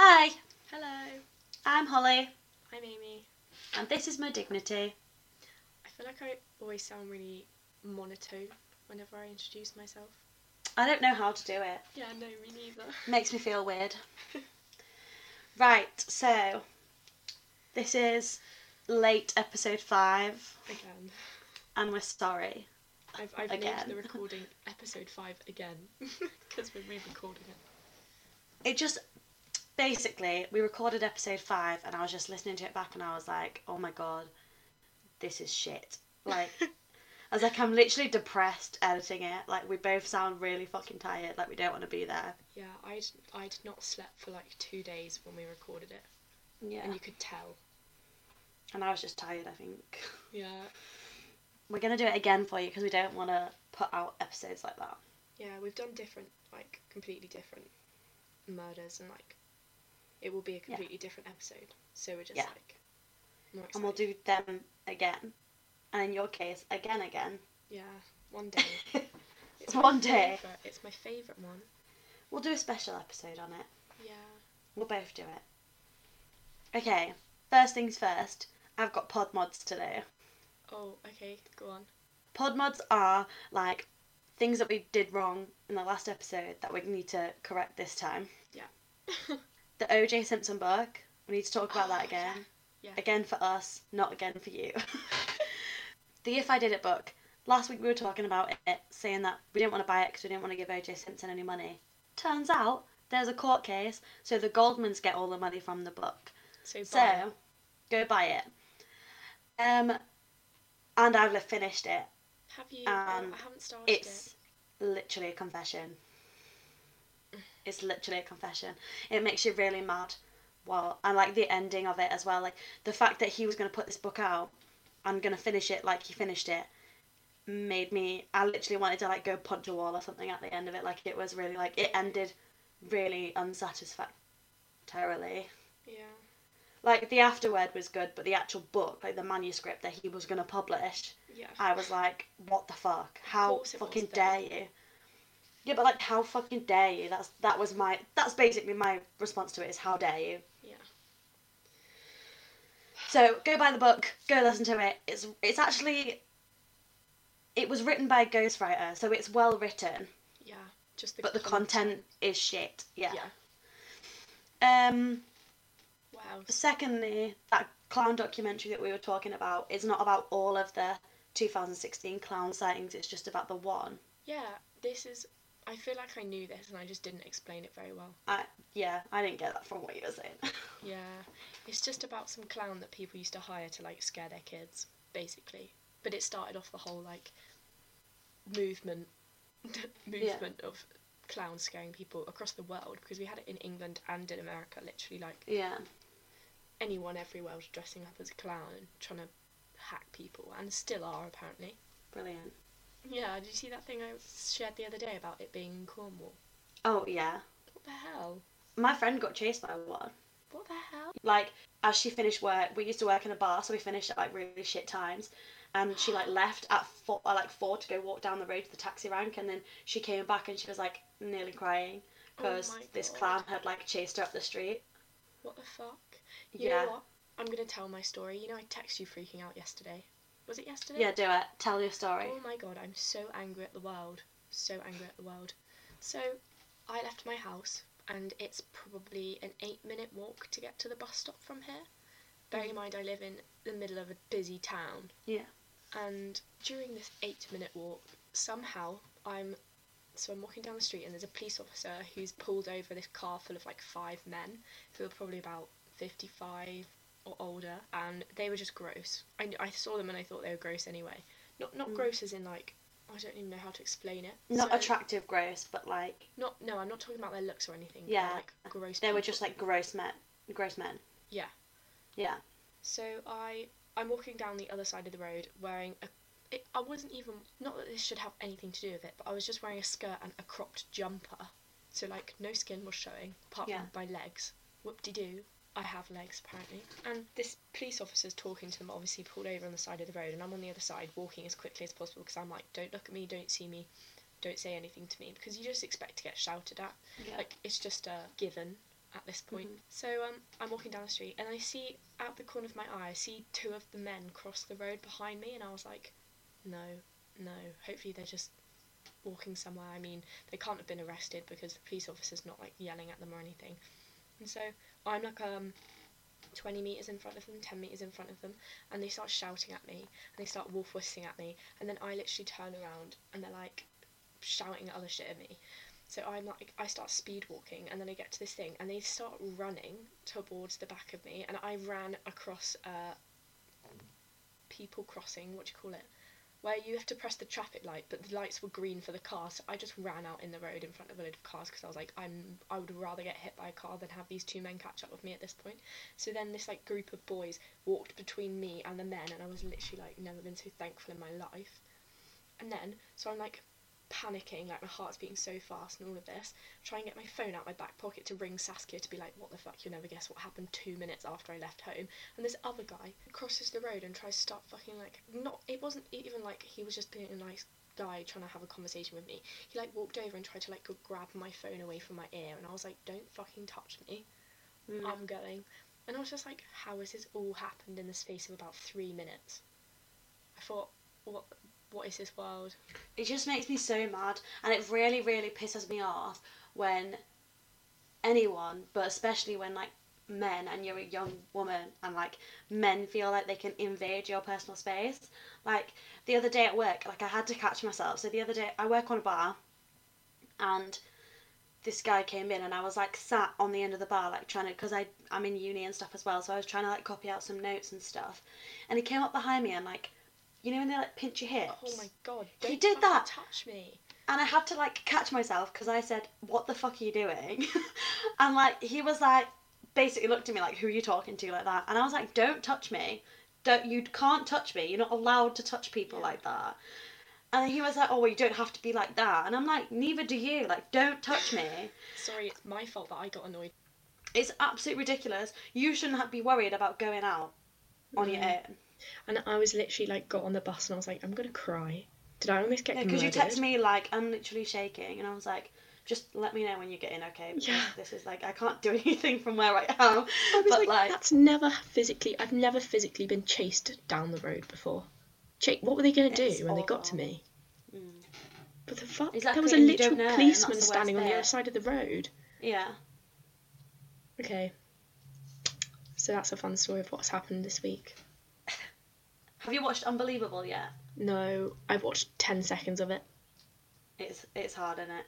Hi, Hello, I'm Holly, I'm Amy. and this is my dignity. I feel like I always sound really monotone whenever I introduce myself. I don't know how to do it. Yeah, no, me neither. Makes me feel weird. right, so this is late episode five, Again. and we're sorry. I've, I've Again. named the recording episode 5 again because we're re recording it. It just basically we recorded episode five, and I was just listening to it back, and I was like, oh my god, this is shit. Like. I was like, I'm literally depressed editing it. Like, we both sound really fucking tired. Like, we don't want to be there. Yeah, I'd, I'd not slept for like two days when we recorded it, Yeah. and you could tell. And I was just tired, I think. Yeah, We're going to do it again for you because we don't want to put out episodes like that. yeah, we've done different, like completely different murders, and like it will be a completely different episode. So we're just Yeah. like. And we'll do them again. And in your case, again, again. Yeah, one day. It's one day. favourite- It's my favourite one. We'll do a special episode on it. Yeah. We'll both do it. Okay, first things first. I've got pod mods today. Oh, okay, go on. Pod mods are like things that we did wrong in the last episode that we need to correct this time. Yeah. The OJ Simpson book. We need to talk about Oh, that again. yeah. Again for us, not again for you. the If I Did It book. Last week we were talking about it, saying that we didn't want to buy it because we didn't want to give OJ Simpson any money. Turns out there's a court case, so the Goldmans get all the money from the book. So, So go buy it. Um, and I've finished it. have you? um, I haven't started it It's literally a confession. It's literally a confession. It makes you really mad. Well, and like the ending of it as well. Like the fact that he was going to put this book out and going to finish it like he finished it made me. I literally wanted to like go punch a wall or something at the end of it. Like it was really like it ended really unsatisfactorily. Yeah. Like the afterword was good, but the actual book, like the manuscript that he was going to publish, Yeah. I was like, what the fuck? How course it was fucking dare you? Yeah, but like, how fucking dare you? That's that was my that's basically my response to it is how dare you? Yeah. So go buy the book, go listen to it. It's it's actually it was written by a ghostwriter, so it's well written, Yeah. Just the. but the content is shit. Yeah. Yeah. Um. Wow. Secondly, that clown documentary that we were talking about is not about all of the 2016 clown sightings. It's just about the one. Yeah. This is. I feel like I knew this and I just didn't explain it very well. I yeah, I didn't get that from what you were saying. Yeah. It's just about some clown that people used to hire to like scare their kids, basically. But it started off the whole like movement movement of clowns scaring people across the world because we had it in England and in America, literally like yeah. anyone everywhere was dressing up as a clown and trying to hack people and still are apparently. Brilliant. Yeah, did you see that thing I shared the other day about it being in Cornwall? Oh yeah. What the hell? My friend got chased by one. What the hell? Like as she finished work, we used to work in a bar, so we finished at like really shit times. And she like left at four, uh, like four to go walk down the road to the taxi rank, and then she came back and she was like nearly crying because Oh this clown had like chased her up the street. What the fuck? You yeah. know what? I'm gonna tell my story. You know I texted you freaking out yesterday. Was it yesterday? Yeah, do it. Tell your story. Oh my god, I'm so angry at the world. So angry at the world. So, I left my house, and it's probably an eight minute walk to get to the bus stop from here. Bearing in mm. mind, I live in the middle of a busy town. Yeah. And during this eight minute walk, somehow I'm. So I'm walking down the street, and there's a police officer who's pulled over this car full of like five men who are probably about 55 or older, and they were just gross. I, I saw them and I thought they were gross anyway. Not not Mm. gross as in like I don't even know how to explain it. Not So- attractive gross, but like Not no, I'm not talking about their looks or anything. Yeah. like gross. they were people. just like gross men. Gross men. Yeah. Yeah. So I I'm walking down the other side of the road wearing a. It, I wasn't even not that this should have anything to do with it, but I was just wearing a skirt and a cropped jumper, so like no skin was showing apart Yeah. from my legs. Whoop de doo. I have legs apparently. And this police officer's talking to them, obviously pulled over on the side of the road, and I'm on the other side walking as quickly as possible because I'm like, don't look at me, don't see me, don't say anything to me because you just expect to get shouted at. Yeah. Like it's just a given at this point. Mhm. So um, I'm walking down the street and I see out the corner of my eye, I see two of the men cross the road behind me, and I was like, no, no. Hopefully they're just walking somewhere. I mean, they can't have been arrested because the police officer's not like yelling at them or anything. And so I'm like um 20 meters in front of them, 10 meters in front of them, and they start shouting at me and they start wolf whistling at me, and then I literally turn around and they're like shouting other shit at me. So I'm like, I start speed walking, and then I get to this thing, and they start running towards the back of me, and I ran across uh, people crossing. What do you call it? Where you have to press the traffic light, but the lights were green for the cars. So I just ran out in the road in front of a load of cars because I was like, I'm, I would rather get hit by a car than have these two men catch up with me at this point. So then this like group of boys walked between me and the men, and I was literally like, never been so thankful in my life. And then, so I'm like panicking, like my heart's beating so fast and all of this. Try and get my phone out my back pocket to ring Saskia to be like, what the fuck, you'll never guess what happened two minutes after I left home. And this other guy crosses the road and tries to start fucking like, not, it wasn't even like he was just being a nice guy trying to have a conversation with me. He like walked over and tried to like grab my phone away from my ear, and I was like, don't fucking touch me. Mm. I'm going. And I was just like, how has this all happened in the space of about three minutes? I thought, what, what is this world? It just makes me so mad, and it really, really pisses me off when anyone, but especially when like men and you're a young woman and like men feel like they can invade your personal space. Like the other day at work, like I had to catch myself. So the other day I work on a bar, and this guy came in and I was like sat on the end of the bar like trying to because I I'm in uni and stuff as well so I was trying to like copy out some notes and stuff and he came up behind me and like you know when they like pinch your hips Oh my god! He Don't did that. Touch me. and I had to like catch myself because I said, "What the fuck are you doing?" and like he was like, basically looked at me like, "Who are you talking to?" like that, and I was like, "Don't touch me! Don't you can't touch me! You're not allowed to touch people like that." And he was like, "Oh, well, you don't have to be like that," and I'm like, "Neither do you! Like, don't touch me." Sorry, it's my fault that I got annoyed. It's absolutely ridiculous. You shouldn't have, be worried about going out on your Mhm. own. And I was literally like, got on the bus and I was like, I'm gonna cry. Did I almost get Yeah, because you murdered? text me like I'm literally shaking, and I was like, "Just let me know when you get in, okay?" Because Yeah. This is like I can't do anything from where I am. I was but like, like, that's never physically. I've never physically been chased down the road before. Jake, what were they gonna do when they got to me? Mm. But the fuck? Exactly, there was a literal know, policeman standing on the other side of the road. Yeah. Okay. So that's a fun story of what's happened this week. Have you watched Unbelievable yet? No, I've watched ten seconds of it. It's it's hard, isn't it?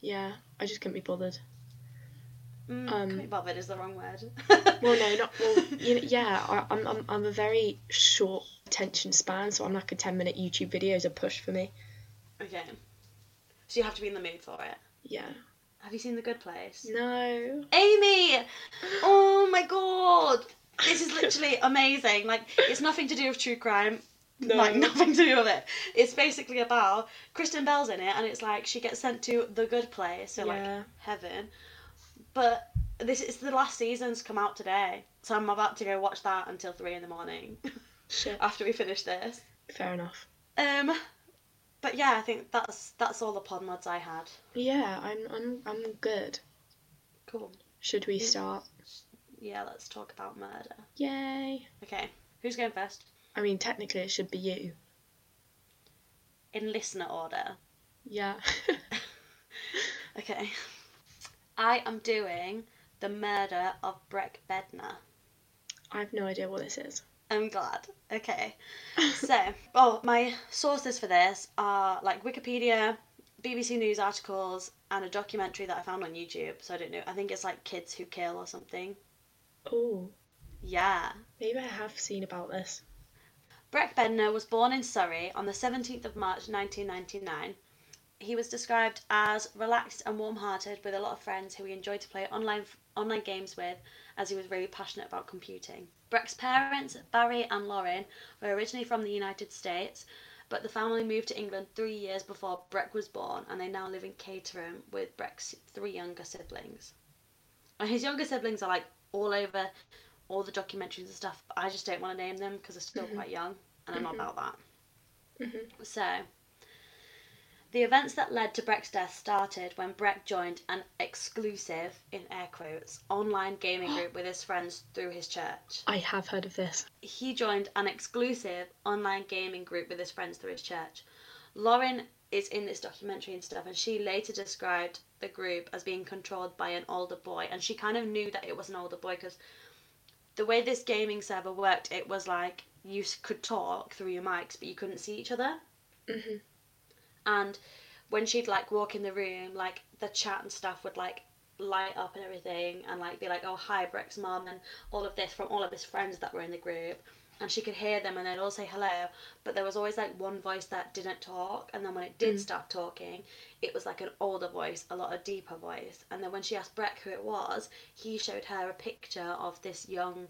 Yeah, I just couldn't be bothered. Mm, Um, can't be bothered is the wrong word. Well, no, not well. You know, yeah, I, I'm, I'm I'm a very short attention span, so I'm like a ten minute YouTube video is a push for me. okay. So you have to be in the mood for it. Yeah. Have you seen The Good Place? No. Amy! Oh my god! This is literally amazing. Like, it's nothing to do with true crime. No. Like, nothing to do with it. It's basically about Kristen Bell's in it, and it's like she gets sent to the good place, so like heaven. But this is the last season's come out today, so I'm about to go watch that until three in the morning Shit. after we finish this. Fair enough. Um, but yeah, I think that's that's all the pod mods I had. Yeah, I'm I'm I'm good. Cool. Should we start? Yeah, let's talk about murder. Yay. Okay, who's going first? I mean, technically, it should be you. In listener order. Yeah. Okay. I am doing the murder of Breck Bednar. I have no idea what this is. I'm glad. Okay. So, oh, my sources for this are like Wikipedia, BBC News articles, and a documentary that I found on YouTube. So I don't know. I think it's like Kids Who Kill or something. Oh, Yeah. maybe I have seen about this. Breck Bednar was born in Surrey on the 17th of March 1999. He was described as relaxed and warm-hearted with a lot of friends who he enjoyed to play online online games with as he was really passionate about computing. Breck's parents, Barry and Lauren, were originally from the United States, but the family moved to England 3 years before Breck was born and they now live in Caterham with Breck's three younger siblings. And his younger siblings are like all over all the documentaries and stuff, but I just don't want to name them because they're still Mhm. quite young and I'm not Mhm. about that. Mhm. So, The events that led to Breck's death started when Breck joined an exclusive, in air quotes, online gaming group with his friends through his church. I have heard of this. He joined an exclusive online gaming group with his friends through his church. Lauren is in this documentary and stuff, and she later described the group as being controlled by an older boy, and she kind of knew that it was an older boy because the way this gaming server worked, it was like you could talk through your mics, but you couldn't see each other. Mhm. And when she'd like walk in the room, like the chat and stuff would like light up and everything, and like be like, "Oh, hi, Breck's mom," and all of this from all of his friends that were in the group. And she could hear them, and they'd all say hello. But there was always like one voice that didn't talk, and then when it did Mm. start talking, it was like an older voice, a lot of deeper voice. And then when she asked Breck who it was, he showed her a picture of this young,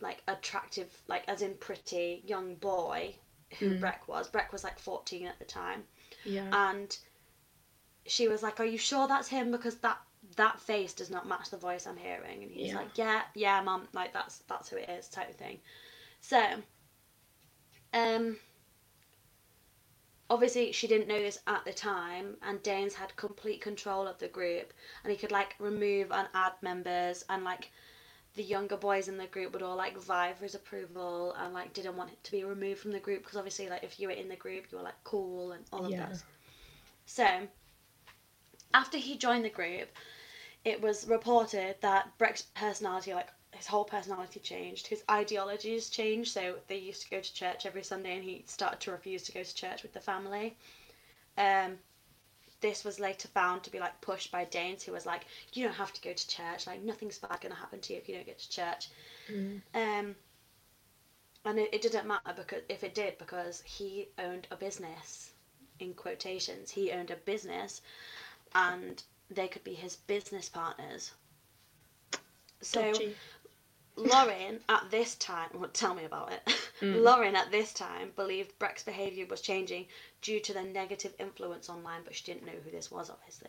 like attractive, like as in pretty young boy who Mm. Breck was. Breck was like 14 at the time. Yeah. And she was like, Are you sure that's him? Because that that face does not match the voice I'm hearing. And he's Yeah. like, Yeah, yeah, mum, like that's that's who it is, type of thing. So um obviously she didn't know this at the time and Danes had complete control of the group and he could like remove and add members and like the younger boys in the group would all like vie for his approval and like didn't want it to be removed from the group because obviously like if you were in the group you were like cool and all of Yeah. this so after he joined the group it was reported that Breck's personality like his whole personality changed. His ideologies changed. So they used to go to church every sunday and he started to refuse to go to church with the family. Um this was later found to be like pushed by Danes who was like you don't have to go to church. Like nothing's bad going to happen to you if you don't get to church. Mm. um and it, it didn't matter because if it did because he owned a business in quotations. He owned a business and they could be his business partners. So Dodgy. Lauren at this time, well, tell me about it. Mm. Lauren at this time believed Breck's behaviour was changing due to the negative influence online, but she didn't know who this was, obviously.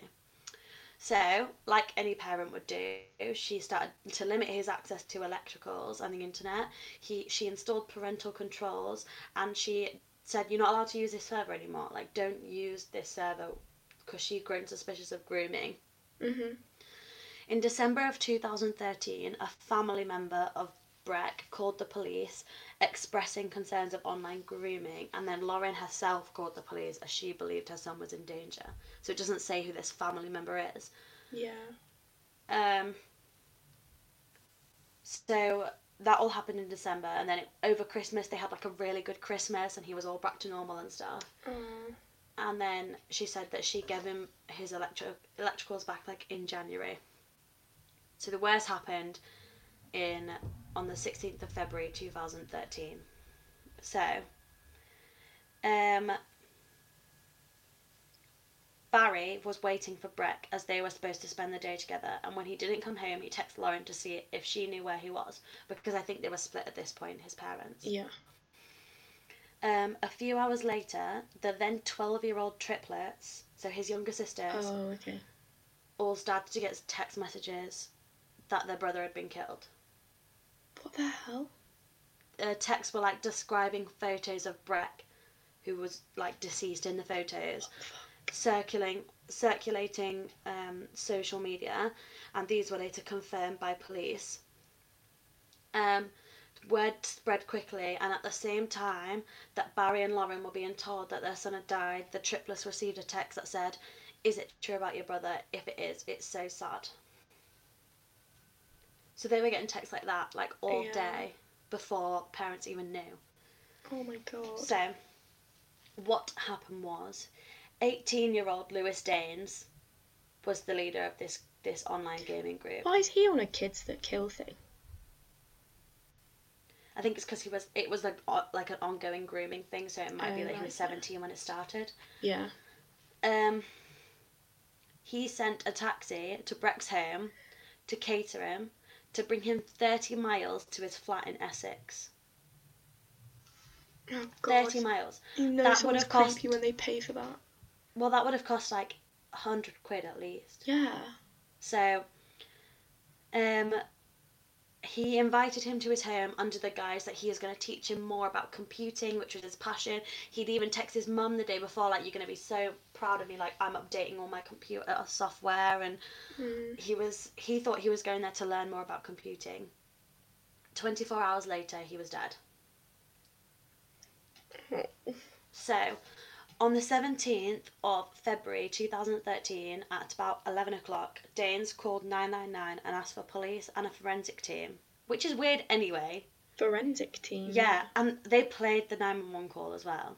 So, like any parent would do, she started to limit his access to electricals and the internet. He she installed parental controls, and she said, "You're not allowed to use this server anymore. Like, don't use this server," because she'd grown suspicious of grooming. Mhm. In December of 2013, a family member of Breck called the police expressing concerns of online grooming, and then Lauren herself called the police as she believed her son was in danger. So it doesn't say who this family member is. Yeah. Um, so that all happened in December, and then it, over Christmas they had like a really good Christmas, and he was all back to normal and stuff. Aw. And then she said that she gave him his electro electricals back like in January. So the worst happened in on the 16th of February 2013. So um Barry was waiting for Breck as they were supposed to spend the day together and when he didn't come home he texted Lauren to see if she knew where he was because I think they were split at this point his parents. Yeah. Um, a few hours later, the then 12 year old triplets, so his younger sisters, Oh, okay. all started to get text messages that their brother had been killed. What the hell? Uh, texts were like describing photos of Breck, who was like deceased in the photos, circulating circulating um, social media, and these were later confirmed by police. Um, word spread quickly, and at the same time that Barry and Lauren were being told that their son had died, the triplets received a text that said, "Is it true about your brother? If it is, it's so sad." So they were getting texts like that, like all Yeah. day, before parents even knew. Oh my god. So, what happened was, 18-year-old Lewis Danes was the leader of this this online gaming group. Why is he on a kids that kill thing? I think it's because he was. It was like like an ongoing grooming thing, so it might be Oh, that he was yeah. 17 when it started. Yeah. Um, he sent a taxi to Breck's home to cater him to bring him 30 miles to his flat in Essex. Oh god. 30 miles. You know that would have cost- creepy when they pay for that. Well, that would have cost like 100 quid at least. Yeah. So, um, he invited him to his home under the guise that he is going to teach him more about computing, which was his passion. He'd even text his mum the day before, like, "You're going to be so proud of me. Like, I'm updating all my computer software." And Mm. he was he thought he was going there to learn more about computing. Twenty four hours later, he was dead. So, on the 17th of February 2013, at about 11 o'clock, Danes called 999 and asked for police and a forensic team, which is weird anyway. Forensic team. Yeah, and they played the 911 call as well.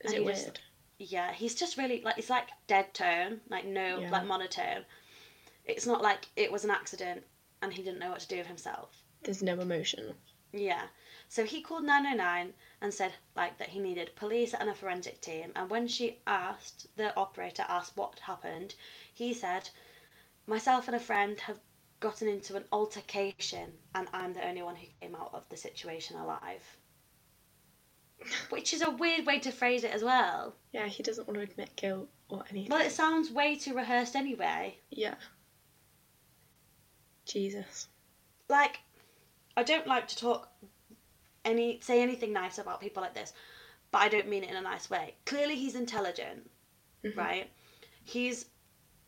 Is and it he just- weird? Yeah, he's just really like it's like dead tone, like no Yeah. like monotone. It's not like it was an accident and he didn't know what to do with himself. There's no emotion. Yeah. So he called 909 and said like that he needed police and a forensic team. And when she asked, the operator asked what happened, he said, "Myself and a friend have gotten into an altercation, and I'm the only one who came out of the situation alive." Which is a weird way to phrase it as well. Yeah, he doesn't want to admit guilt or anything. Well, it sounds way too rehearsed anyway. Yeah. Jesus. like I don't like to talk any say anything nice about people like this, but I don't mean it in a nice way. Clearly he's intelligent, Mhm. right? He's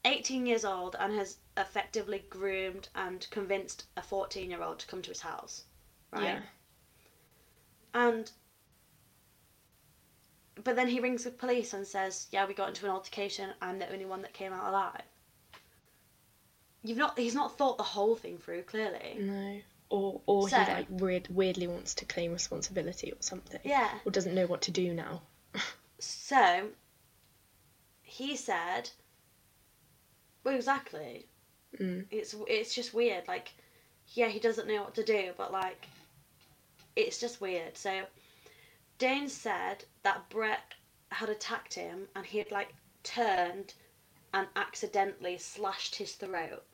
18 years old and has effectively groomed and convinced a 14-year-old to come to his house, right? Yeah. And but then he rings the police and says, "Yeah, we got into an altercation. I'm the only one that came out alive." You've not he's not thought the whole thing through clearly. No. Or or So- he like weird, weirdly wants to claim responsibility or something. Yeah. Or doesn't know what to do now. So he said, "Well, exactly. Mm. It's it's just weird. Like, yeah, he doesn't know what to do, but like, it's just weird." So Dane said that Breck had attacked him and he had like turned and accidentally slashed his throat,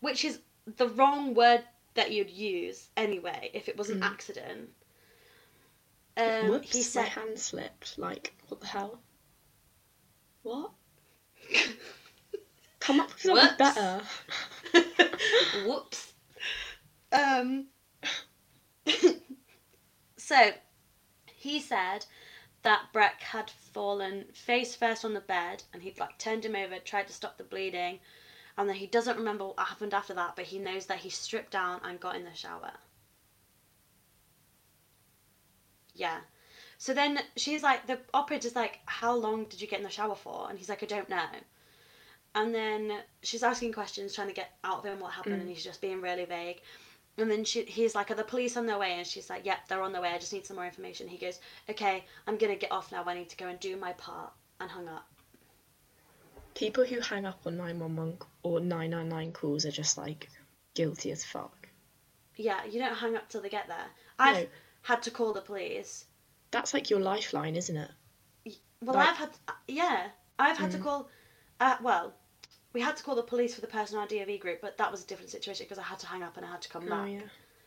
which is the wrong word that you'd use anyway if it was an Mm. accident. Um, Whoops, he my said, hand slipped. Like, what the hell? What? Come up with something better. Whoops. Um. so, he said that Breck had fallen face first on the bed, and he'd like turned him over, tried to stop the bleeding, and then he doesn't remember what happened after that, but he knows that he stripped down and got in the shower. Yeah. So then she's like, the operator's like, how long did you get in the shower for? And he's like, I don't know. And then she's asking questions, trying to get out of him what happened, Mm. and he's just being really vague. And then she, he's like, "Are the police on their way?" And she's like, "Yep, they're on their way. I just need some more information." He goes, "Okay, I'm gonna get off now. I need to go and do my part." And hung up. People who hang up on 911 or 999 calls are just like guilty as fuck. Yeah, you don't hang up till they get there. I've No. had to call the police. That's like your lifeline, isn't it? Well, Like- I've had, yeah, I've had to Mm. call. Uh, well, we had to call the police for the person in our DOV group, but that was a different situation because I had to hang up and I had to come Oh back. yeah.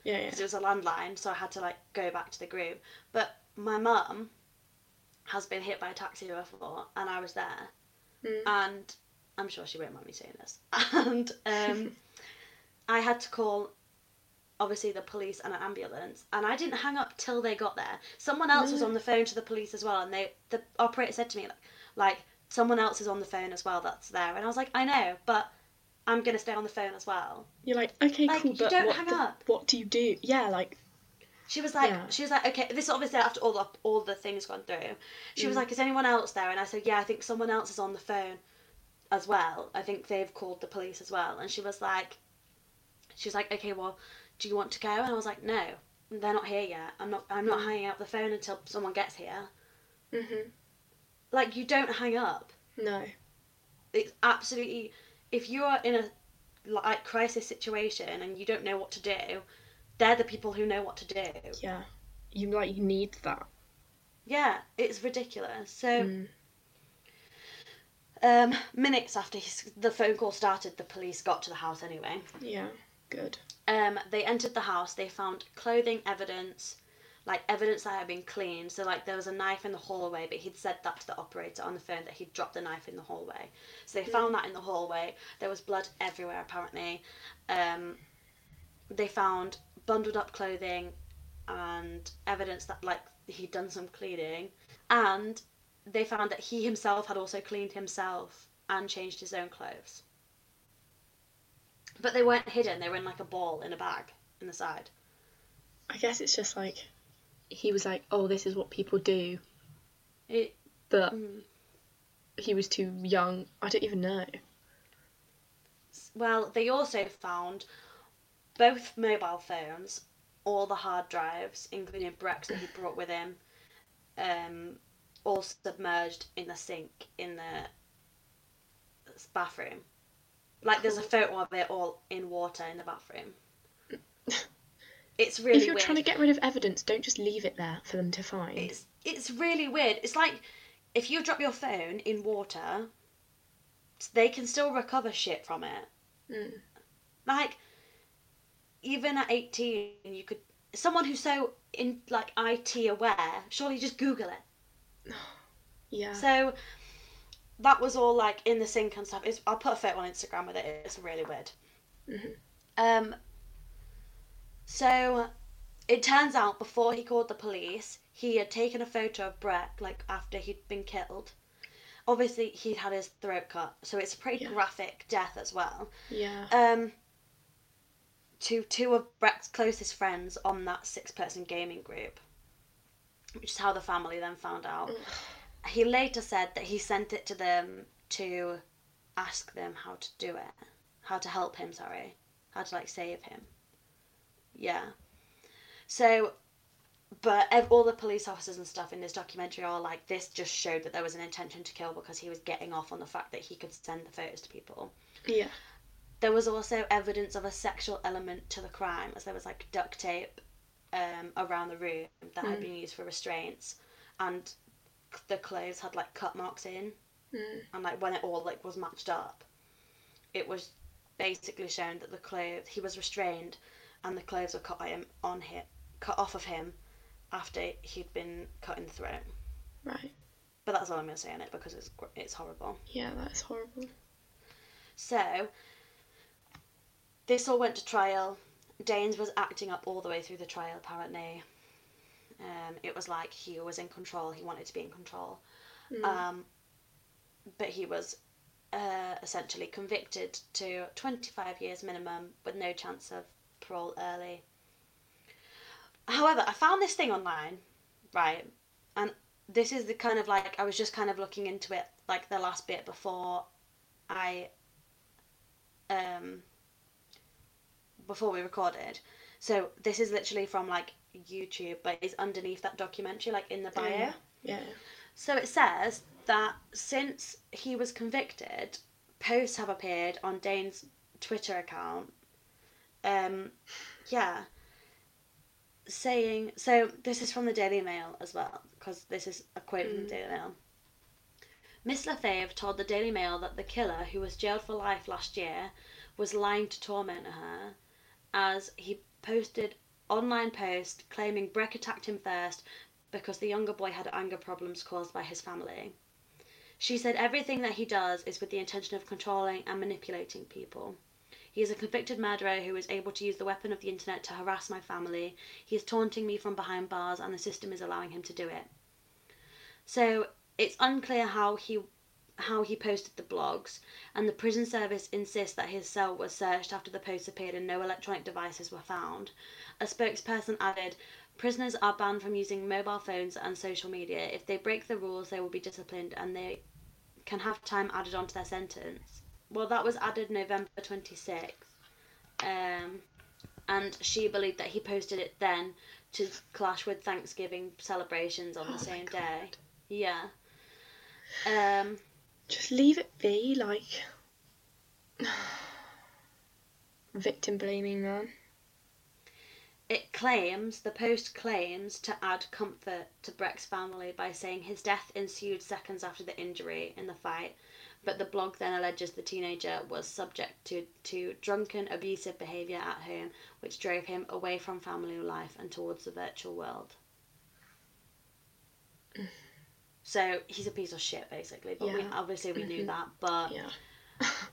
Yeah, yeah. because it was a landline, so I had to like go back to the group. But my mum has been hit by a taxi before, and I was there, Mm. and I'm sure she won't mind me saying this. And um, I had to call, obviously, the police and an ambulance, and I didn't hang up till they got there. Someone else was on the phone to the police as well, and they the operator said to me like, like someone else is on the phone as well that's there, and I was like, I know, but I'm gonna stay on the phone as well. You're like, okay, Like, cool, you but don't hang the- up. what do you do? Yeah, like, She was like, Yeah. she was like, okay, this is obviously after all the all the things gone through. She was Mm. like, is anyone else there? And I said, yeah, I think someone else is on the phone, as well. I think they've called the police as well. And she was like, she was like, okay, well, do you want to go? And I was like, no, they're not here yet. I'm not, I'm not Mm. hanging up the phone until someone gets here. mhm, Like, you don't hang up. no, It's absolutely, if you are in a like crisis situation and you don't know what to do, they're the people who know what to do. yeah, you like you need that. Yeah, it's ridiculous. So. Mm. Um, minutes after his, the phone call started, the police got to the house anyway. Yeah, good. Um, they entered the house. They found clothing evidence, like evidence that had been cleaned. So, like, there was a knife in the hallway, but he'd said that to the operator on the phone that he'd dropped the knife in the hallway. So they found that in the hallway. There was blood everywhere, apparently. Um, they found bundled up clothing and evidence that like he'd done some cleaning. And they found that he himself had also cleaned himself and changed his own clothes. But they weren't hidden. They were in like a ball in a bag in the side. I guess it's just like he was like, oh, this is what people do, it, but mm, he was too young. I don't even know. well they also found both mobile phones all the hard drives including breck's that he brought with him um, all submerged in the sink in the bathroom like there's a photo of it all in water in the bathroom it's really if you're weird. trying to get rid of evidence, don't just leave it there for them to find. It's it's really weird. It's like if you drop your phone in water, they can still recover shit from it. Mm. Like even at eighteen, you could someone who's so in like IT aware, surely just Google it. Yeah. So that was all like in the sink and stuff. It's, I'll put a photo on Instagram with it. It's really weird. Mhm. Um. So it turns out before he called the police, he had taken a photo of Breck like after he'd been killed. Obviously, he'd had his throat cut, so it's a pretty Yeah. graphic death as well. yeah. Um. To two of Breck's closest friends on that six-person gaming group, which is how the family then found out. He later said that he sent it to them to ask them how to do it how to help him sorry how to like save him. Yeah. So but ev- all the police officers and stuff in this documentary are like this just showed that there was an intention to kill because he was getting off on the fact that he could send the photos to people. Yeah. There was also evidence of a sexual element to the crime as there was like duct tape um, around the room that had Mm. been used for restraints and the clothes had like cut marks in Mm. and like when it all like was matched up it was basically shown that the clothes he was restrained and the clothes were cut by him on him cut off of him after he'd been cut in the throat Right. but that's all i'm going to say on it because it's it's horrible Yeah, that's horrible. So, this all went to trial. Danes was acting up all the way through the trial, apparently. Um, it was like he was in control, he wanted to be in control. Mm. Um, but he was uh, essentially convicted to 25 years minimum with no chance of parole early. However, I found this thing online, right? And this is the kind of like, I was just kind of looking into it like the last bit before I um before we recorded. So this is literally from like YouTube, but it's underneath that documentary, like in the bio. Yeah. yeah. So it says that since he was convicted, posts have appeared on Dane's Twitter account. Um, yeah. Saying so. This is from the Daily Mail as well, because this is a quote from the Mm. Daily Mail. Miss LaFave told the Daily Mail that the killer, who was jailed for life last year, was lying to torment her, as he posted online post claiming Breck attacked him first because the younger boy had anger problems caused by his family. She said everything that he does is with the intention of controlling and manipulating people. He is a convicted murderer who is able to use the weapon of the internet to harass my family. He is taunting me from behind bars, and the system is allowing him to do it. So it's unclear how he how he posted the blogs, and the prison service insists that his cell was searched after the posts appeared and no electronic devices were found. A spokesperson added, Prisoners are banned from using mobile phones and social media. If they break the rules, they will be disciplined and they can have time added onto their sentence. Well, that was added November 26th. Um, and she believed that he posted it then to clash with Thanksgiving celebrations on Oh the same day. Yeah. Um, Just leave it be, like. Victim blaming, man. It claims, the post claims to add comfort to Breck's family by saying his death ensued seconds after the injury in the fight, but the blog then alleges the teenager was subject to, to drunken, abusive behaviour at home, which drove him away from family life and towards the virtual world. So he's a piece of shit, basically. But we obviously we knew Mhm. that. But Yeah.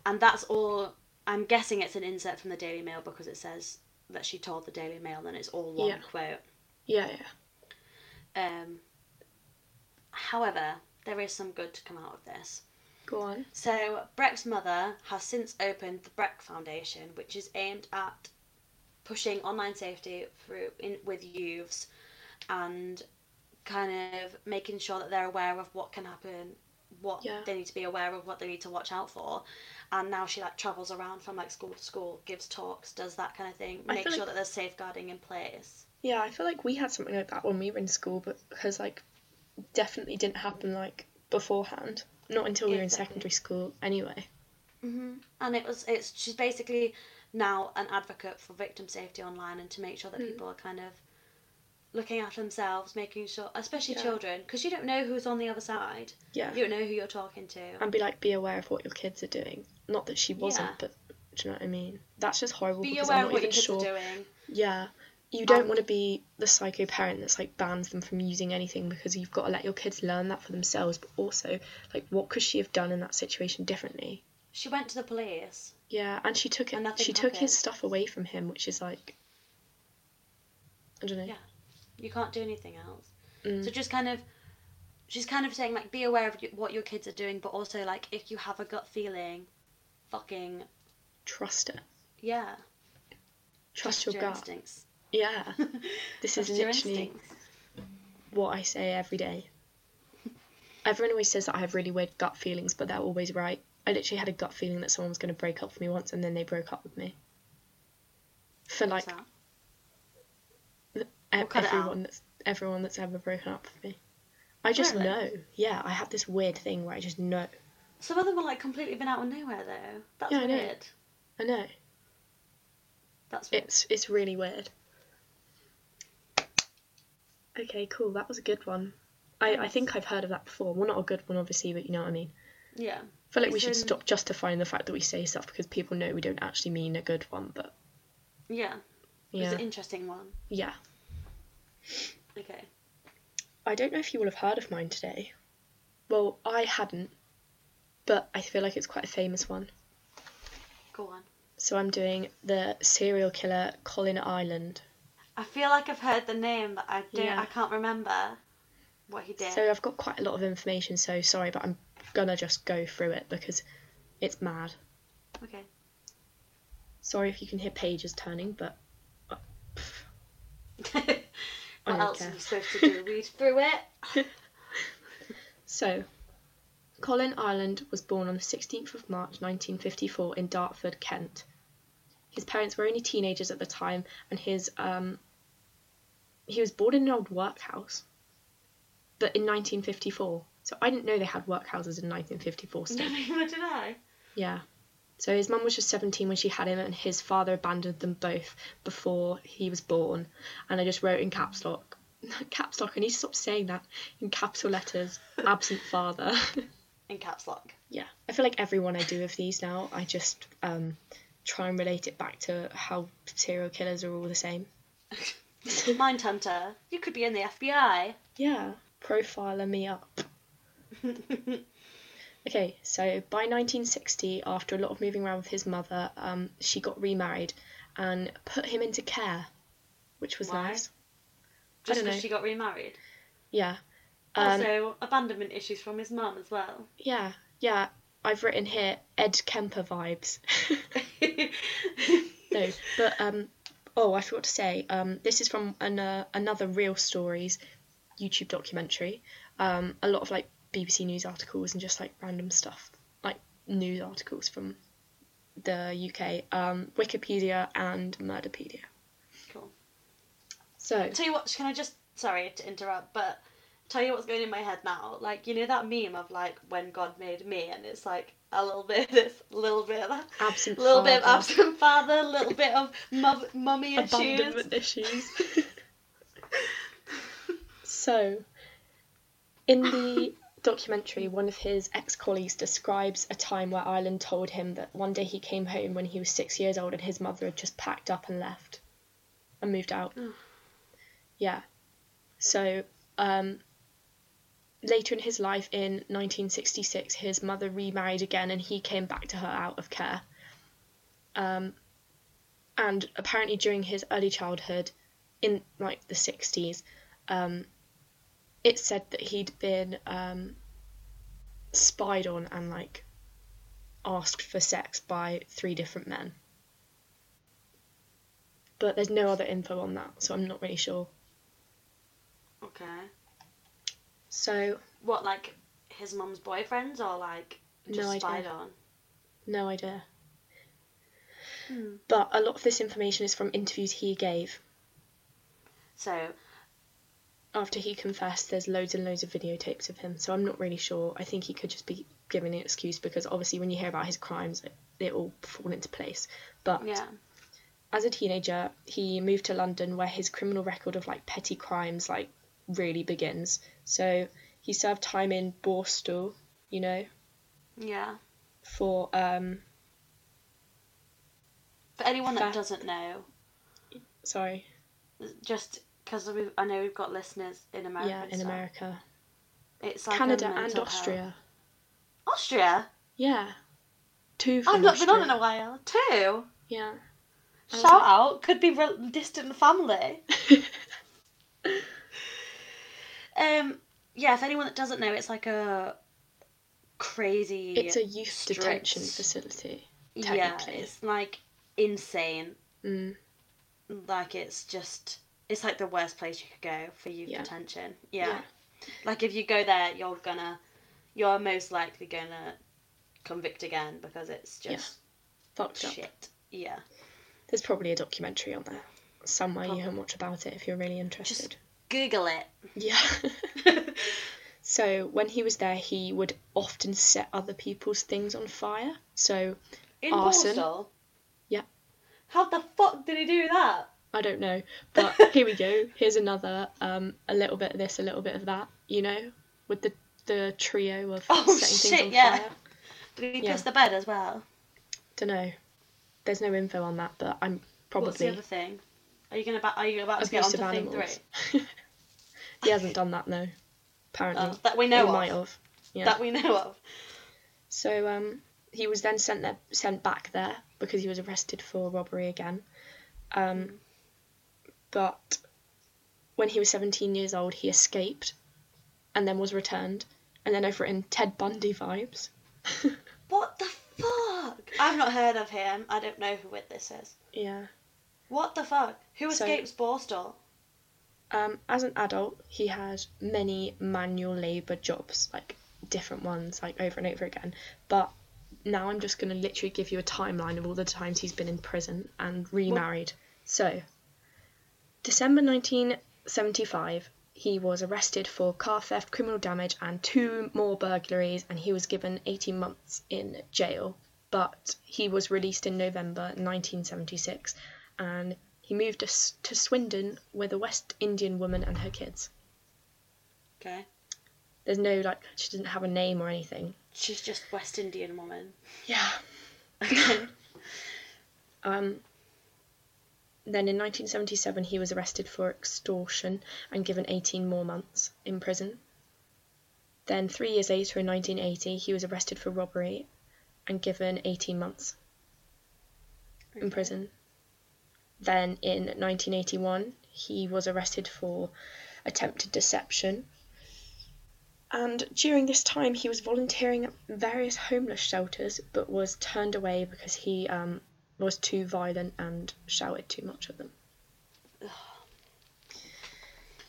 and that's all. I'm guessing it's an insert from the Daily Mail because it says that she told the Daily Mail, and it's all one Yeah. quote. Yeah, yeah. Um, however, there is some good to come out of this. Go on. So, Breck's mother has since opened the Breck Foundation, which is aimed at pushing online safety through in, with youths and kind of making sure that they're aware of what can happen, what Yeah. they need to be aware of, what they need to watch out for. And now she like travels around from like school to school, gives talks, does that kind of thing, I makes sure like- that there's safeguarding in place. Yeah, I feel like we had something like that when we were in school, but because like definitely didn't happen like beforehand. Not until we were in secondary school, anyway. hmm And it was it's she's basically now an advocate for victim safety online and to make sure that Mm. people are kind of looking after themselves, making sure, especially Yeah. children, because you don't know who's on the other side. Yeah. You don't know who you're talking to. and be like, be aware of what your kids are doing. Not that she wasn't, Yeah. but do you know what I mean? That's just horrible Be because aware I'm of not what even your kids sure. are doing. Yeah. You don't Um, want to be the psycho parent that's like bans them from using anything because you've got to let your kids learn that for themselves. But also, like, what could she have done in that situation differently? She went to the police. Yeah, and she took it. And She took his stuff away from him, which is like, I don't know. Yeah. You can't do anything else. Mm. So just kind of, she's kind of saying like, be aware of what your kids are doing, but also like, if you have a gut feeling, fucking Trust it. yeah, Trust, your, gut. instincts. Yeah. This is Trust your literally what I say every day. Everyone always says that I have really weird gut feelings, but they're always right. I literally had a gut feeling that someone was going to break up with me once, and then they broke up with me. For like that? E- We'll it out. everyone that's everyone that's ever broken up with me. I just Really? know. Yeah, I have this weird thing where I just know. Some of them were like completely been out of nowhere though. That's Yeah, I know. weird. I know. That's weird. It's it's really weird. Okay, cool. That was a good one. I, I think I've heard of that before. Well, not a good one, obviously, but you know what I mean. yeah. I feel like we should in- stop justifying the fact that we say stuff because people know we don't actually mean a good one, but Yeah. It was an interesting one. Yeah. Okay. I don't know if you will have heard of mine today. Well, I hadn't, but I feel like it's quite a famous one. Go on. So I'm doing the serial killer Colin Ireland. I feel like I've heard the name, but I don't. Yeah. I can't remember what he did. So I've got quite a lot of information, so sorry, but I'm gonna just go through it because it's mad. okay. Sorry if you can hear pages turning, but uh. what else are you supposed to do? Read through it. So, Colin Ireland was born on the 16th of March 1954 in Dartford, Kent. His parents were only teenagers at the time, and his um, he was born in an old workhouse, but in 1954. So I didn't know they had workhouses in 1954 still. Neither did I. Yeah. So his mum was just 17 when she had him, and his father abandoned them both before he was born. And I just wrote in caps lock, caps lock. I need to stop saying that in capital letters. Absent father. In caps lock. yeah, I feel like everyone I do of these now, I just um, try and relate it back to how serial killers are all the same. Mind hunter, You could be in the FBI. Yeah, profiler me up. Okay, so by 1960, after a lot of moving around with his mother, um, she got remarried and put him into care, which was Why? nice. Just don't because know. she got remarried. Yeah. Um, Also, abandonment issues from his mum as well. yeah, yeah. I've written here Ed Kemper vibes. no, but um, oh, I forgot to say, um, this is from an, uh, another Real Stories YouTube documentary. Um, a lot of like BBC News articles and just like random stuff, like news articles from the UK, um, Wikipedia and Murderpedia. cool. So Tell you what, can I just sorry to interrupt, but tell you what's going in my head now. Like you know that meme of like when God made me, and it's like a little bit of this, a little bit of that, absent a little bit of absent father, a little bit of mum, mummy issues. abandonment issues. so, in the documentary, one of his ex colleagues describes a time where Ireland told him that one day he came home when he was six years old and his mother had just packed up and left and moved out. Oh. Yeah. So, um, later in his life in 1966, his mother remarried again and he came back to her out of care. Um, and apparently during his early childhood, in like the sixties, um, it said that he'd been um, spied on and like asked for sex by three different men. But there's no other info on that, so I'm not really sure. Okay. So What, like his mum's boyfriends or like just No idea. spied on? no idea. Hmm. But a lot of this information is from interviews he gave. So, After he confessed, there's loads and loads of videotapes of him, so I'm not really sure. I think he could just be giving an excuse because obviously when you hear about his crimes, it, it all fall into place. But yeah. as a teenager, he moved to London where his criminal record of like petty crimes like really begins. So he served time in Borstal, you know, Yeah. for um For anyone that doesn't know, sorry, just because I know we've got listeners in America. yeah, in stuff, America, It's like Canada and Austria. health- Austria? Yeah. Two I've not been on in a while. Two. Yeah. Shout like- out. Could be re- distant family. Um. Yeah. If anyone that doesn't know, it's like a crazy. it's a youth strict- detention facility. Yeah. It's like insane. Mm. Like it's just. It's like the worst place you could go for youth Yeah. detention. Yeah. Yeah. Like if you go there, you're gonna. You're most likely gonna convict again because it's Yeah. just Fucked up. shit. Yeah. There's probably a documentary on there somewhere you can watch about it if you're really interested. Google it. Yeah. so when he was there, he would often set other people's things on fire. So In Arson. Borstal? Yeah. How the fuck did he do that? I don't know, but here we go. Here's another, um, a little bit of this, a little bit of that. You know, with the the trio of Oh, setting shit, things on yeah. fire. Did he Yeah. piss the bed as well? Don't know. There's no info on that, but I'm probably. What's the other thing? Are you gonna ba- are you about to get abuse on of to thing animals. three? he hasn't done that, no. Apparently, Oh, that we he know might of. have. Yeah. That we know of. So um, he was then sent there, sent back there because he was arrested for robbery again. Um, but when he was 17 years old, he escaped, and then was returned. And then I've written Ted Bundy vibes. What the fuck? I've not heard of him. I don't know who it this is. yeah. What the fuck? Who So- escapes Borstal? Um, as an adult, he had many manual labour jobs, like different ones, like over and over again. But now I'm just going to literally give you a timeline of all the times he's been in prison and remarried. So, December 1975, he was arrested for car theft, criminal damage, and two more burglaries, and he was given 18 months in jail. But he was released in November 1976, and he moved to, S- to Swindon with a West Indian woman and her kids. Okay. There's no, like, she didn't have a name or anything. She's just West Indian woman. Yeah. Okay. Um, then in 1977, he was arrested for extortion and given 18 more months in prison. Then, three years later, in 1980, he was arrested for robbery and given 18 months in prison. Then, in 1981, he was arrested for attempted deception. And during this time, he was volunteering at various homeless shelters, but was turned away because he um, was too violent and shouted too much at them.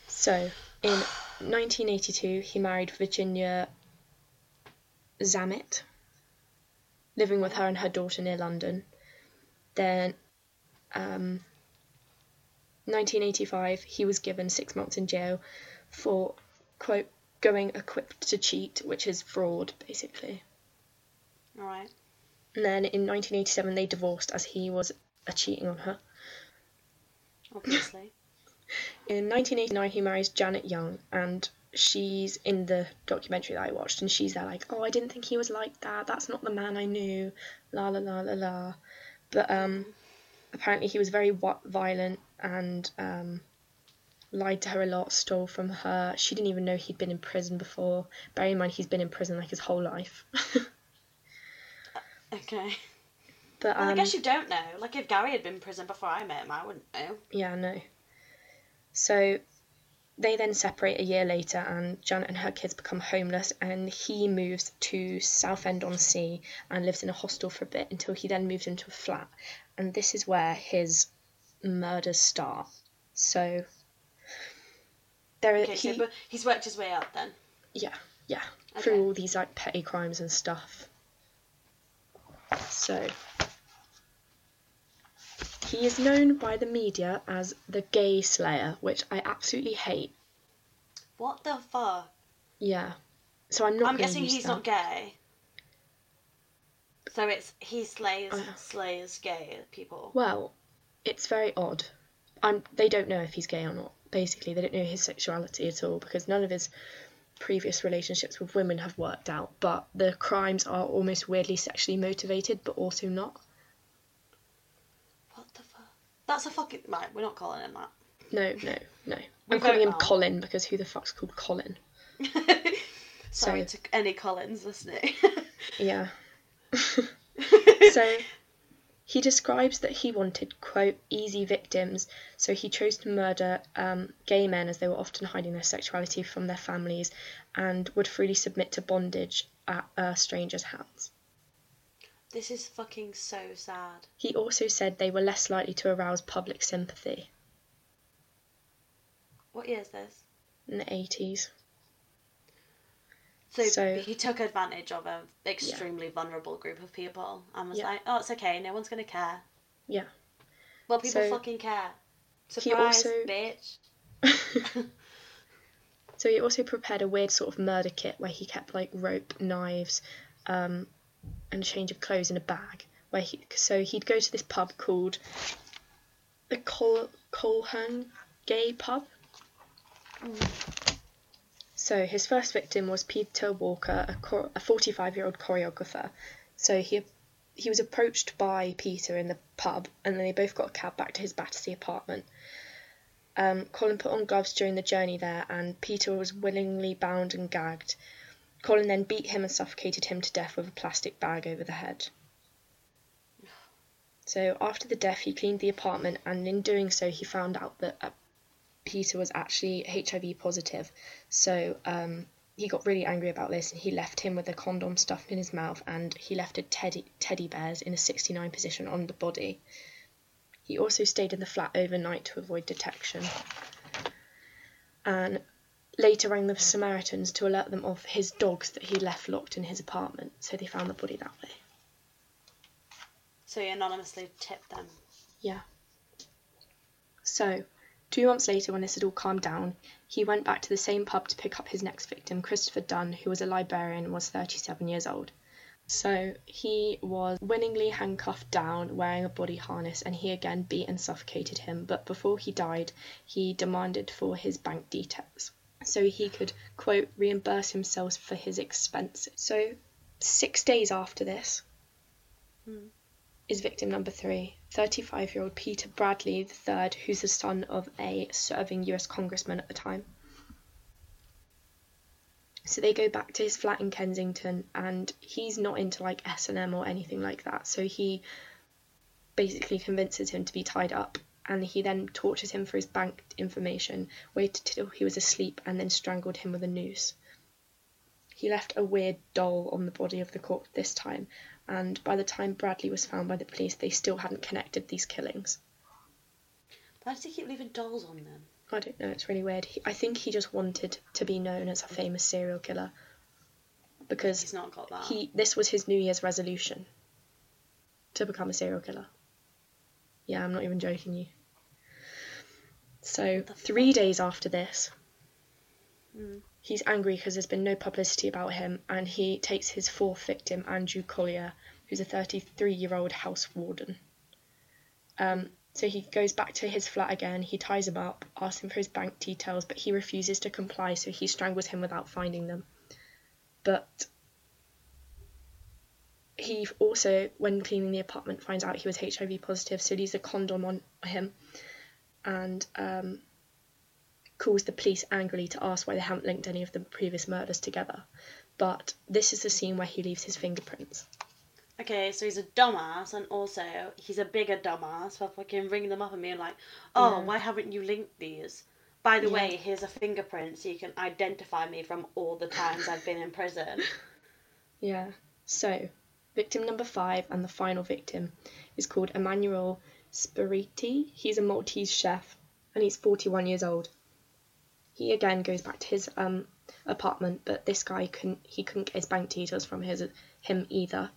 So, in 1982, he married Virginia Zammit, living with her and her daughter near London. Then, um, 1985, he was given six months in jail for, quote, going equipped to cheat, which is fraud, basically. All right. And then in 1987, they divorced as he was a cheating on her. Obviously. In 1989, he marries Janet Young, and she's in the documentary that I watched, and she's there like, "Oh, I didn't think he was like that. That's not the man I knew." La la la la la. But um, apparently he was very wa- violent and um, lied to her a lot, stole from her. She didn't even know he'd been in prison before. Bear in mind, he's been in prison like his whole life. okay. But um, I guess you don't know. Like if Gary had been in prison before I met him, I wouldn't know. Yeah, no. So they then separate a year later, and Janet and her kids become homeless, and he moves to Southend on Sea and lives in a hostel for a bit until he then moves into a flat. And this is where his murders start. So there Okay, he, so he's worked his way up then. yeah, yeah, Okay. through all these like petty crimes and stuff. So he is known by the media as the gay slayer, which I absolutely hate. What the fuck? Yeah. So I'm not I'm guessing he's that. not gay. So it's he slays Uh. slays gay people. Well, it's very odd. I'm they don't know if he's gay or not. Basically, they don't know his sexuality at all because none of his previous relationships with women have worked out, but the crimes are almost weirdly sexually motivated but also not. What the fuck? That's a fucking right. We're not calling him that. No, no, no. We I'm calling him. Colin because who the fuck's called Colin? Sorry So- to any Collins listening. Yeah. so he describes that he wanted quote easy victims so he chose to murder um, gay men as they were often hiding their sexuality from their families and would freely submit to bondage at a stranger's hands this is fucking so sad. he also said they were less likely to arouse public sympathy What year is this? in the 80s So, So- he took advantage of an extremely vulnerable group of people and was Yeah. like, "Oh, it's okay. No one's gonna care." yeah Well, people So- fucking care. He Surprise, also- bitch. So he also prepared a weird sort of murder kit where he kept like rope, knives, um, and a change of clothes in a bag. Where he so he'd go to this pub called the Col Coleherne Gay Pub. So his first victim was Peter Walker, a, chor- a 45-year-old choreographer. So he he was approached by Peter in the pub, and then they both got a cab back to his Battersea apartment. Um, Colin put on gloves during the journey there, and Peter was willingly bound and gagged. Colin then beat him and suffocated him to death with a plastic bag over the head. So after the death, he cleaned the apartment, and in doing so, he found out that Peter was actually HIV positive. So um, he got really angry about this, and he left him with a condom stuffed in his mouth, and he left a teddy teddy bears in a 69 position on the body. He also stayed in the flat overnight to avoid detection. And later rang the Samaritans to alert them of his dogs that he left locked in his apartment, so they found the body that way. So he anonymously tipped them. Yeah. So, two months later, when this had all calmed down, he went back to the same pub to pick up his next victim, Christopher Dunn, who was a librarian and was 37 years old. So, he was winningly handcuffed down, wearing a body harness, and he again beat and suffocated him. But before he died, he demanded for his bank details so he could, quote, reimburse himself for his expenses. So, six days after this, Hmm. Is victim number three, 35 year old Peter Bradley III, who's the son of a serving US congressman at the time. So they go back to his flat in Kensington, and he's not into like S&M or anything like that. So he basically convinces him to be tied up, and he then tortures him for his bank information, waited till he was asleep, and then strangled him with a noose. He left a weird doll on the body of the corpse this time, and by the time Bradley was found by the police, they still hadn't connected these killings. Why does he keep leaving dolls on them? I don't know, it's really weird. He, I think he just wanted to be known as a famous serial killer because He's not got that. he this was his New Year's resolution to become a serial killer. Yeah, I'm not even joking you. So, three days after this, Mm. He's angry because there's been no publicity about him, and he takes his fourth victim, Andrew Collier, who's a 33 year old house warden. Um, so he goes back to his flat again, he ties him up, asks him for his bank details, but he refuses to comply, so he strangles him without finding them. But he also, when cleaning the apartment, finds out he was HIV positive, so he leaves a condom on him and um, calls the police angrily to ask why they haven't linked any of the previous murders together. But this is the scene where he leaves his fingerprints. Okay, so he's a dumbass, and also he's a bigger dumbass for fucking ringing them up and being like, "Oh, Yeah. why haven't you linked these?" By the Yeah. way, here's a fingerprint so you can identify me from all the times I've been in prison. Yeah. So, victim number five and the final victim is called Emmanuel Spiteri. He's a Maltese chef and he's 41 years old. He again goes back to his um, apartment, but this guy couldn't. He couldn't get his bank details from his him either.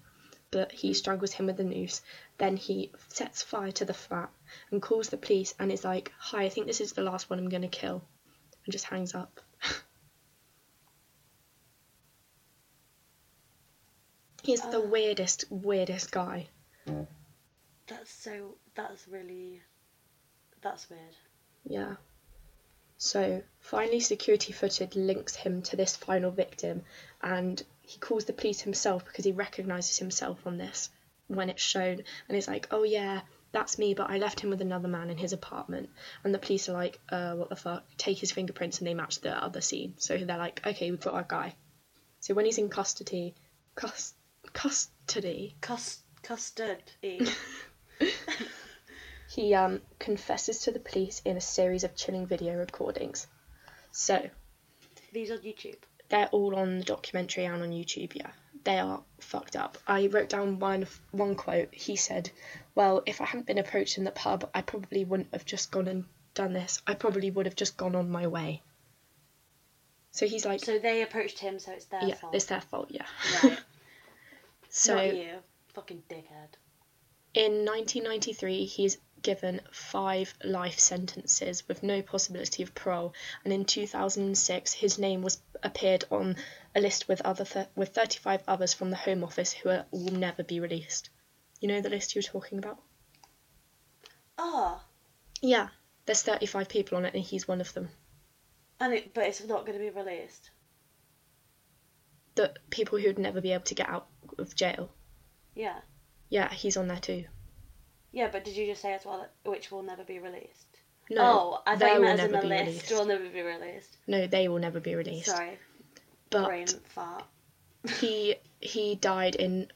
But he strangles him with a noose. Then he sets fire to the flat and calls the police and is like, "Hi, I think this is the last one I'm gonna kill," and just hangs up. He's the Uh. weirdest, weirdest guy. That's so. That's really. That's weird. Yeah. So finally, security footage links him to this final victim, and he calls the police himself because he recognizes himself on this when it's shown, and he's like, "Oh yeah, that's me, but I left him with another man in his apartment." And the police are like, "Uh, what the fuck?" Take his fingerprints, and they match the other scene. So they're like, "Okay, we've got our guy." So when he's in custody, cus- custody, Cus- custard. he um, confesses to the police in a series of chilling video recordings. So These are YouTube. they're all on the documentary and on YouTube. Yeah, they are fucked up. I wrote down one one quote. He said, "Well, if I hadn't been approached in the pub, I probably wouldn't have just gone and done this. I probably would have just gone on my way." So he's like, So they approached him, so it's their "Yeah, fault. it's their fault." Yeah. Right. So Not you. Fucking dickhead. in 1993, he's given five life sentences with no possibility of parole, and in 2006, his name was appeared on a list with other th- with 35 others from the Home Office who are, will never be released. You know the list you were talking about? Oh. Yeah, there's 35 people on it, and he's one of them. And it, but it's not going to be released. The people who would never be able to get out of jail. Yeah. Yeah, he's on there too. Yeah, but did you just say as well that which will never be released? No, oh, I they thought you will meant as in never the be list released. will never be released. no, they will never be released. Sorry, but brain fart. he he died in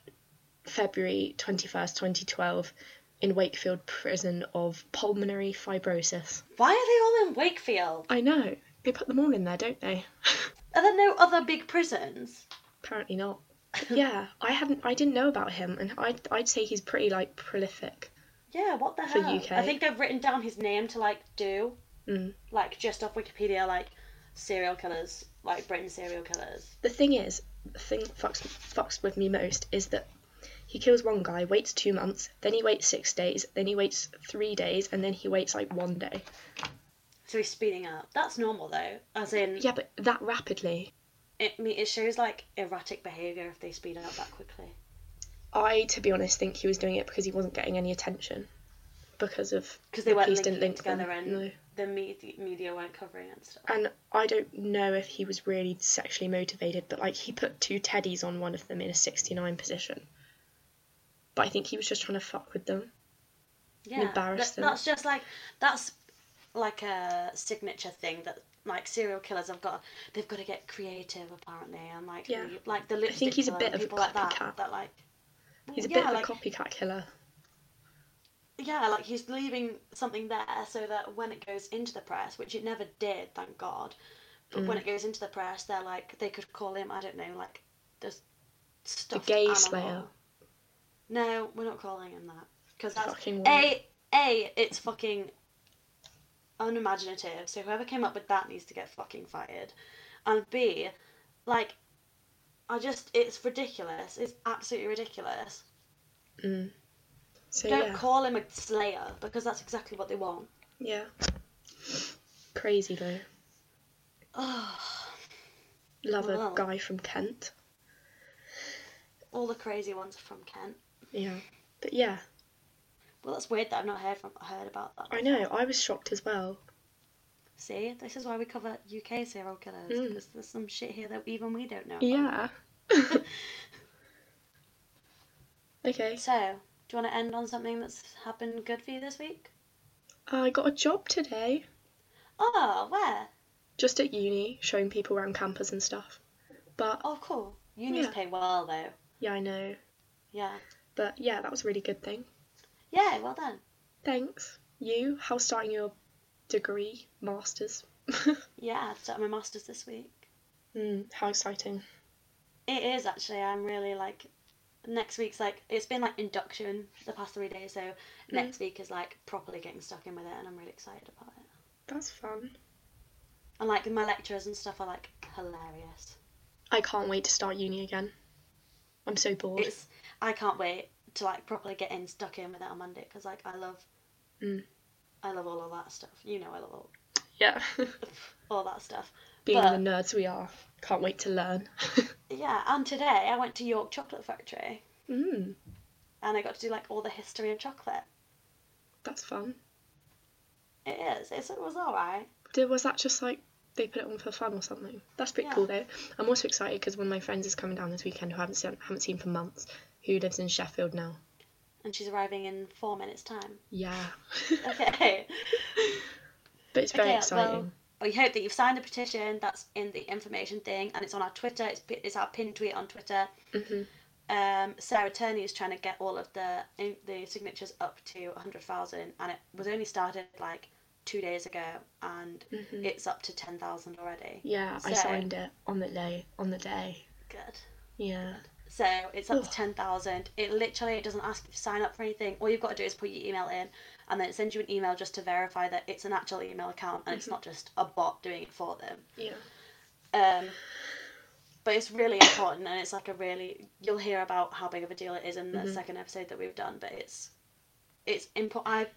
February 21st, 2012 in Wakefield prison of pulmonary fibrosis. Why are they all in Wakefield? I know. They put them all in there, don't they? Are there no other big prisons? Apparently not. yeah, I hadn't I didn't know about him and I'd I'd say he's pretty like prolific. Yeah, what the For hell? UK. I think I've written down his name to like do, Mm. like just off Wikipedia, like serial killers, like Britain serial killers. The thing is, the thing fucks fucks with me most is that he kills one guy, waits two months, then he waits six days, then he waits three days, and then he waits like one day. So he's speeding up. That's normal though, as in Yeah, but that rapidly. it. me- It shows like erratic behaviour if they speed up that quickly. I, to be honest, think he was doing it because he wasn't getting any attention because of Because they the weren't police didn't link together them. and No. the media, media weren't covering it and stuff. And I don't know if he was really sexually motivated, but like he put two teddies on one of them in a 69 position. But I think he was just trying to fuck with them. Yeah, embarrass that- them. that's just like that's like a signature thing that like serial killers have got. They've got to get creative apparently, and like Yeah. the- like the lipstick he's a bit of a people like that. That like He's a yeah, bit of like, a copycat killer. Yeah, like he's leaving something there so that when it goes into the press, which it never did, thank God. But Mm. when it goes into the press, they're like they could call him I don't know like the stuffed gay animal. slayer. No, we're not calling him that because that's Fucking a a it's fucking unimaginative. So whoever came up with that needs to get fucking fired, and b like I just it's ridiculous. It's absolutely ridiculous. Mm. So Don't yeah, call him a slayer because that's exactly what they want. yeah. Crazy though. Oh. Love Wow. a guy from Kent. All the crazy ones are from Kent. Yeah, but yeah, Well, that's weird that I've not heard from heard about that. I know. I was shocked as well. See, this is why we cover UK serial killers Mm. because there's some shit here that even we don't know. about. Yeah. okay. So, do you want to end on something that's happened good for you this week? I got a job today. Oh, where? Just at uni, showing people around campus and stuff. But Oh, cool. Unis Yeah. pay well though. yeah, I know. Yeah. But yeah, that was a really good thing. Yeah, well done. Thanks. You, how's starting your degree, masters? Yeah, I've started my masters this week. mm, how exciting. It is actually. I'm really like. Next week's like it's been like induction the past three days, so next week is like properly getting stuck in with it, and I'm really excited about it. That's fun. And like my lecturers and stuff are like hilarious. I can't wait to start uni again. I'm so bored. It's I can't wait to like properly get in stuck in with it on Monday because like I love, Mm. I love all of that stuff. You know I love all, Yeah. all that stuff. Being But- the nerds we are, can't wait to learn. Yeah, and today I went to York Chocolate Factory mm, and I got to do like all the history of chocolate. that's fun. It is. It's, it was all right. Did, was that just like they put it on for fun or something? That's pretty Yeah. cool though. I'm also excited because one of my friends is coming down this weekend who I haven't seen, haven't seen for months, who lives in Sheffield now. And she's arriving in four minutes time. Yeah. Okay. but it's very Okay, exciting. well- we hope that you've signed the petition. That's in the information thing, and it's on our Twitter. It's, it's our pinned tweet on Twitter. hmm Um, Sarah Turney is trying to get all of the the signatures up to hundred thousand, and it was only started like two days ago, and hmm it's up to ten thousand already. Yeah, I signed it on the day. On the day. Good. Yeah. So it's up to ten thousand. It literally it doesn't ask you to sign up for anything. All you've got to do is put your email in, and then it sends you an email just to verify that it's an actual email account and it's not just a bot doing it for them. Yeah. Um, but it's really important, and it's like a really you'll hear about how big of a deal it is in the Mhm. second episode that we've done. But it's it's important. I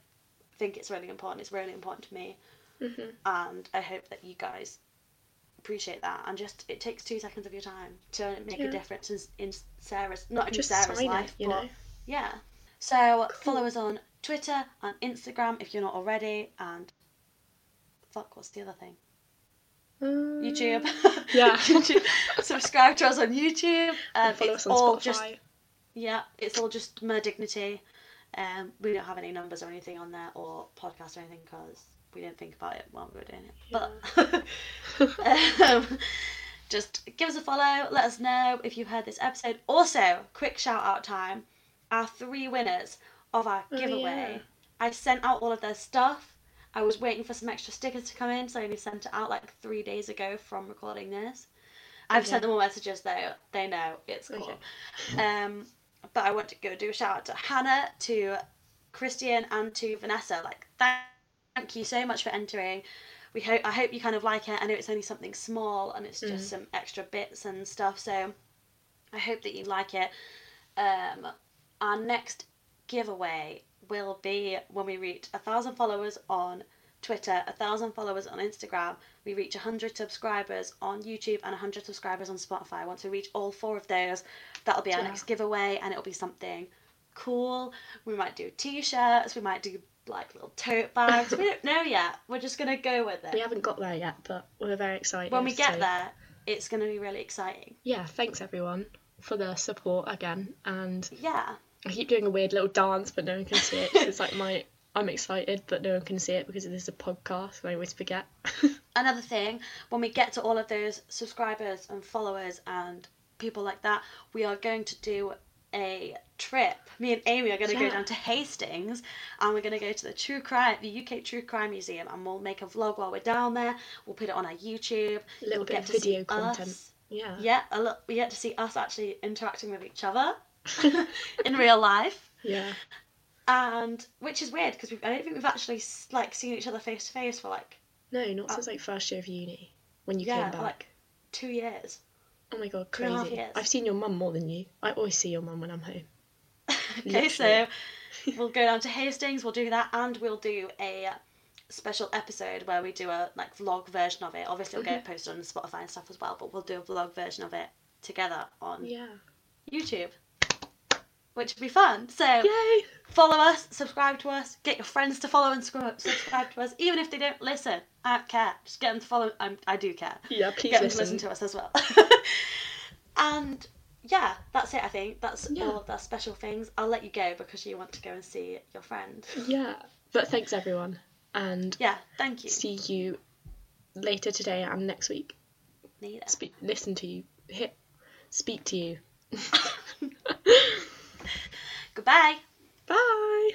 think it's really important. It's really important to me, hmm and I hope that you guys appreciate that. And just it takes two seconds of your time to make Yeah. a difference in, in Sarah's not in Sarah's life, it, you but know. yeah. So follow us on Twitter and Instagram if you're not already, and fuck, what's the other thing? Um, YouTube. Yeah. YouTube. Subscribe to us on YouTube. Um, and follow us on all Spotify. just yeah, it's all just my Dignity. Um, we don't have any numbers or anything on there or podcasts or anything because we didn't think about it while we were doing it. But um, just give us a follow. Let us know if you've heard this episode. Also, quick shout out time. Our three winners of our Oh, giveaway. yeah. I sent out all of their stuff. I was waiting for some extra stickers to come in, so I only sent it out like three days ago from recording this. I've Okay. sent them all messages though. They know it's cool. Okay. Um, but I want to go do a shout out to Hannah, to Christian, and to Vanessa. Like, thank, thank you so much for entering. We hope I hope you kind of like it. I know it's only something small and it's just Mm. some extra bits and stuff. So I hope that you like it. Um, our next giveaway will be when we reach a thousand followers on Twitter, a thousand followers on Instagram. We reach a hundred subscribers on YouTube and a hundred subscribers on Spotify. Once we reach all four of those, that'll be our Yeah. next giveaway, and it'll be something cool. We might do t-shirts. We might do like little tote bags. we don't know yet. We're just gonna go with it. We haven't got there yet, but we're very excited. when we get so- there, it's gonna be really exciting. Yeah, thanks everyone for the support again. And Yeah. I keep doing a weird little dance, but no one can see it. it's like my I'm excited, but no one can see it because it is a podcast, and I always forget. another thing when we get to all of those subscribers and followers and people like that we are going to do a trip me and amy are going to go down to hastings and we're going to go to the true crime the uk true crime museum and we'll make a vlog while we're down there we'll put it on our youtube A little we'll bit get of video content. us. Yeah. yeah a look we get to see us actually interacting with each other in real life Yeah. and which is weird because i don't think we've actually like seen each other face to face for like No, not Uh, since like first year of uni when you yeah came back. like two years oh my god, two and a half crazy! I've seen your mum more than you. I always see your mum when I'm home. okay, so we'll go down to Hastings. We'll do that, and we'll do a special episode where we do a like vlog version of it. Obviously, it'll get Mm-hmm. posted on Spotify and stuff as well, but we'll do a vlog version of it together on Yeah. YouTube, which would be fun. So Yay! follow us, subscribe to us, get your friends to follow and subscribe to us, even if they don't listen. I don't care. Just get them to follow. I'm, I do care. Yeah, please get them listen. to listen to us as well. and yeah, that's it. I think that's Yeah. all of the special things. I'll let you go because you want to go and see your friend. Yeah. But thanks everyone, and Yeah, thank you. see you later today and next week. Neither. Speak, listen to you, hit, speak to you. Goodbye. Bye.